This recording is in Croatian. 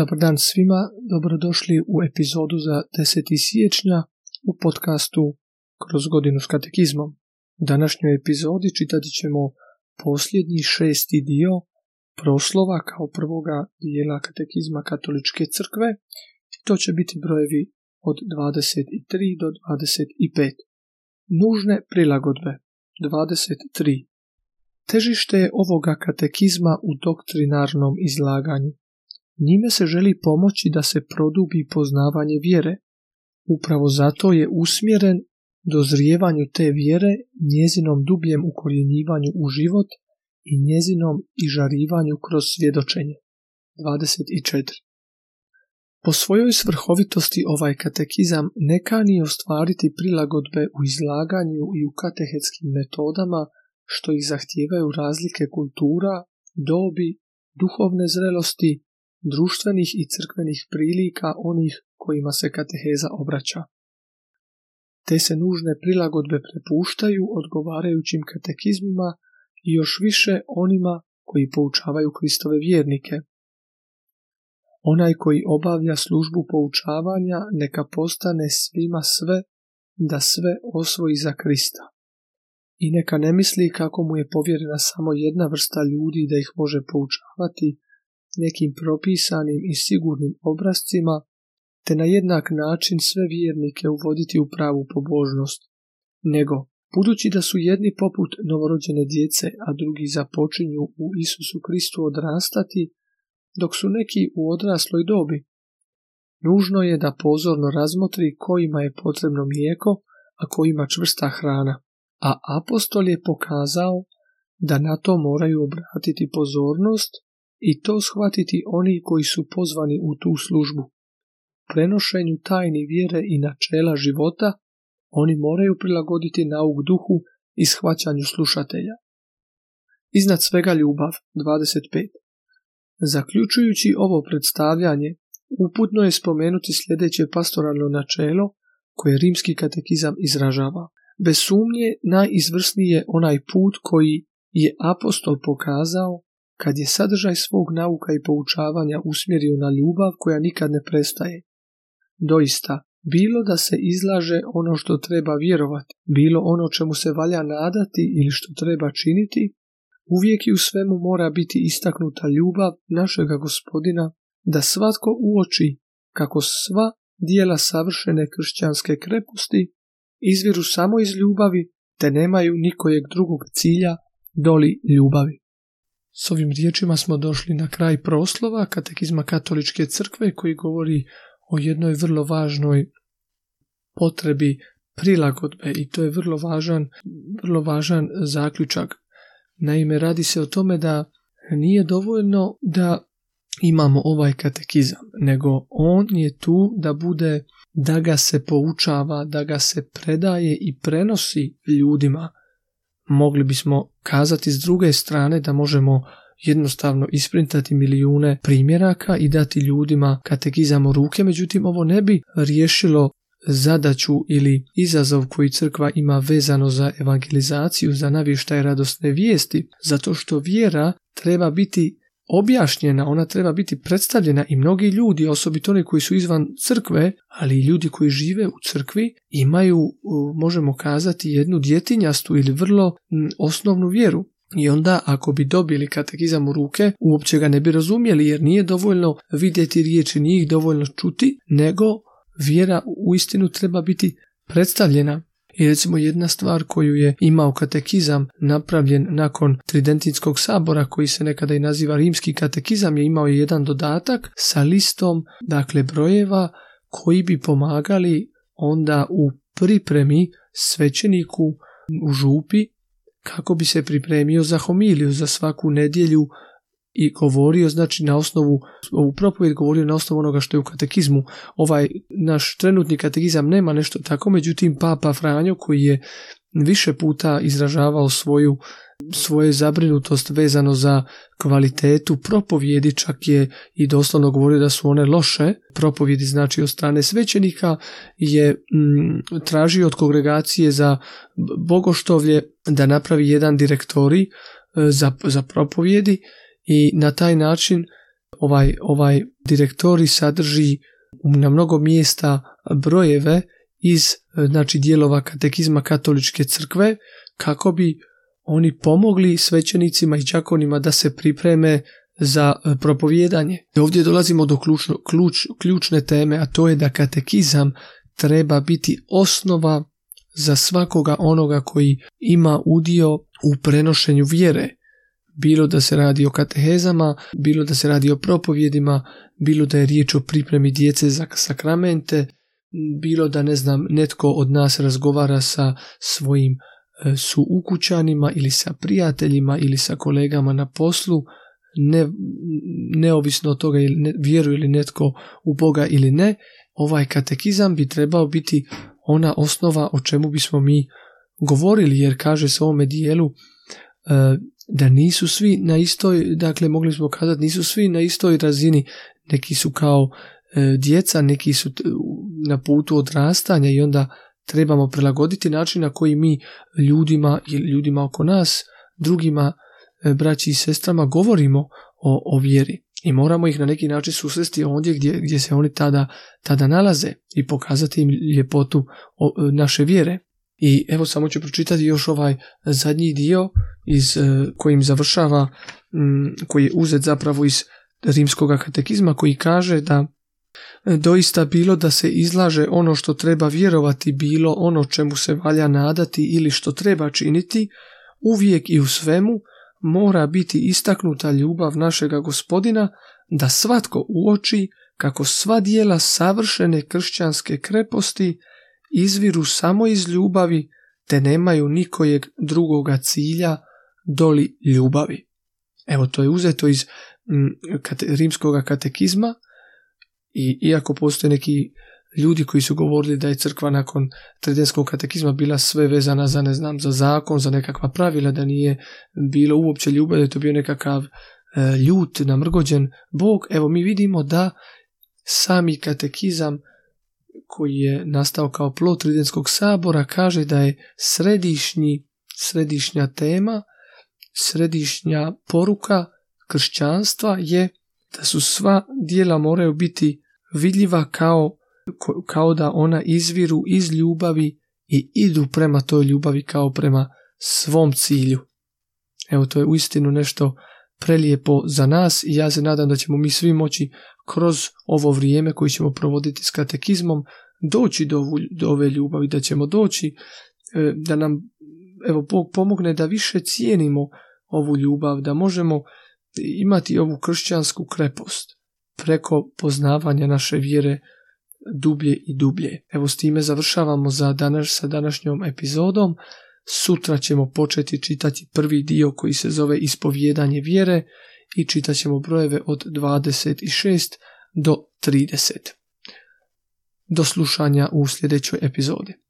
Dobar dan svima, dobrodošli u epizodu za 10. siječnja u podcastu Kroz godinu s katekizmom. U današnjoj epizodi čitati ćemo posljednji šesti dio proslova kao prvoga dijela katekizma katoličke crkve. To će biti brojevi od 23 do 25. Nužne prilagodbe 23. Težište je ovoga katekizma u doktrinarnom izlaganju. Njime se želi pomoći da se produbi poznavanje vjere. Upravo zato je usmjeren dozrijevanju te vjere, njezinom dubljem ukorjenjivanju u život i njezinom ižarivanju kroz svjedočenje. 24. Po svojoj svrhovitosti ovaj katekizam ne kani ostvariti prilagodbe u izlaganju i u katehetskim metodama što ih zahtijevaju razlike kultura, dobi, duhovne zrelosti, društvenih i crkvenih prilika onih kojima se kateheza obraća. Te se nužne prilagodbe prepuštaju odgovarajućim katekizmima i još više onima koji poučavaju Kristove vjernike. Onaj koji obavlja službu poučavanja neka postane svima sve da sve osvoji za Krista. I neka ne misli kako mu je povjerena samo jedna vrsta ljudi da ih može poučavati, nekim propisanim i sigurnim obrazcima, te na jednak način sve vjernike uvoditi u pravu pobožnost, nego, budući da su jedni poput novorođene djece, a drugi započinju u Isusu Kristu odrastati, dok su neki u odrasloj dobi, nužno je da pozorno razmotri kojima je potrebno mlijeko, a kojima čvrsta hrana, a apostol je pokazao da na to moraju obratiti pozornost i to shvatiti oni koji su pozvani u tu službu. Prenošenju tajni vjere i načela života oni moraju prilagoditi nauk duhu i shvaćanju slušatelja. Iznad svega ljubav 25. Zaključujući ovo predstavljanje, uputno je spomenuti sljedeće pastoralno načelo koje rimski katekizam izražava. Bez sumnje najizvrsniji je onaj put koji je apostol pokazao kad je sadržaj svog nauka i poučavanja usmjerio na ljubav koja nikad ne prestaje. Doista, bilo da se izlaže ono što treba vjerovati, bilo ono čemu se valja nadati ili što treba činiti, uvijek i u svemu mora biti istaknuta ljubav našega gospodina da svatko uoči kako sva dijela savršene kršćanske kreposti izviru samo iz ljubavi te nemaju nikojeg drugog cilja doli ljubavi. S ovim riječima smo došli na kraj proslova katekizma katoličke crkve koji govori o jednoj vrlo važnoj potrebi prilagodbe i to je vrlo važan, vrlo važan zaključak. Naime, radi se o tome da nije dovoljno da imamo ovaj katekizam, nego on je tu da bude, da ga se poučava, da ga se predaje i prenosi ljudima mogli bismo kazati s druge strane da možemo jednostavno isprintati milijune primjeraka i dati ljudima katekizam u ruke, međutim ovo ne bi riješilo zadaću ili izazov koji crkva ima vezano za evangelizaciju, za navještaj radosne vijesti, zato što vjera treba biti objašnjena, ona treba biti predstavljena i mnogi ljudi, osobito oni koji su izvan crkve, ali i ljudi koji žive u crkvi, imaju, možemo kazati, jednu djetinjastu ili vrlo osnovnu vjeru. I onda ako bi dobili katekizam u ruke, uopće ga ne bi razumjeli jer nije dovoljno vidjeti riječi, nije ih dovoljno čuti, nego vjera u istinu treba biti predstavljena. I recimo jedna stvar koju je imao katekizam napravljen nakon Tridentinskog sabora koji se nekada i naziva rimski katekizam je imao jedan dodatak sa listom dakle brojeva koji bi pomagali onda u pripremi svećeniku u župi kako bi se pripremio za homiliju za svaku nedjelju i govorio, znači na osnovu, ovu propovijed govorio na osnovu onoga što je u katekizmu. Ovaj naš trenutni katekizam nema nešto tako, međutim Papa Franjo koji je više puta izražavao svoju svoje zabrinutost vezano za kvalitetu propovjedi, čak je i doslovno govorio da su one loše, propovjedi znači od strane svećenika, je mm, tražio od kongregacije za bogoštovlje da napravi jedan direktori e, za, za propovjedi i na taj način ovaj, ovaj direktori sadrži na mnogo mjesta brojeve iz znači dijelova katekizma katoličke crkve kako bi oni pomogli svećenicima i đakonima da se pripreme za e, propovjedanje. I ovdje dolazimo do ključno, ključ, ključne teme, a to je da katekizam treba biti osnova za svakoga onoga koji ima udio u prenošenju vjere. Bilo da se radi o katehezama, bilo da se radi o propovjedima, bilo da je riječ o pripremi djece za sakramente, bilo da ne znam netko od nas razgovara sa svojim e, su ukućanima ili sa prijateljima ili sa kolegama na poslu, ne, neovisno od toga ili ne, vjeruje li netko u Boga ili ne, ovaj katekizam bi trebao biti ona osnova o čemu bismo mi govorili, jer kaže se ovome dijelu e, da nisu svi na istoj, dakle mogli smo kazati nisu svi na istoj razini, neki su kao e, djeca, neki su na putu odrastanja i onda trebamo prilagoditi način na koji mi ljudima i ljudima oko nas, drugima e, braći i sestrama govorimo o, o vjeri i moramo ih na neki način susresti ondje gdje, gdje se oni tada, tada nalaze i pokazati im ljepotu naše vjere. I evo samo ću pročitati još ovaj zadnji dio iz e, kojim završava, koji je uzet zapravo iz rimskog katekizma koji kaže da e, doista bilo da se izlaže ono što treba vjerovati, bilo ono čemu se valja nadati ili što treba činiti, uvijek i u svemu mora biti istaknuta ljubav našega gospodina da svatko uoči kako sva dijela savršene kršćanske kreposti izviru samo iz ljubavi te nemaju nikojeg drugoga cilja doli ljubavi. Evo to je uzeto iz rimskog katekizma i iako postoje neki ljudi koji su govorili da je crkva nakon tridenskog katekizma bila sve vezana za ne znam za zakon, za nekakva pravila, da nije bilo uopće ljubav, da je to bio nekakav e, ljut, namrgođen Bog. Evo mi vidimo da sami katekizam koji je nastao kao plot tridenskog sabora kaže da je središnji, središnja tema, središnja poruka kršćanstva je da su sva dijela moraju biti vidljiva kao kao da ona izviru iz ljubavi i idu prema toj ljubavi kao prema svom cilju. Evo to je uistinu nešto prelijepo za nas i ja se nadam da ćemo mi svi moći kroz ovo vrijeme koji ćemo provoditi s katekizmom doći do, do ove ljubavi, da ćemo doći e, da nam evo Bog pomogne da više cijenimo ovu ljubav, da možemo imati ovu kršćansku krepost preko poznavanja naše vjere dublje i dublje. Evo s time završavamo za danas sa današnjom epizodom. Sutra ćemo početi čitati prvi dio koji se zove ispovjedanje vjere i čitat ćemo brojeve od 26 do 30. Do slušanja u sljedećoj epizodi.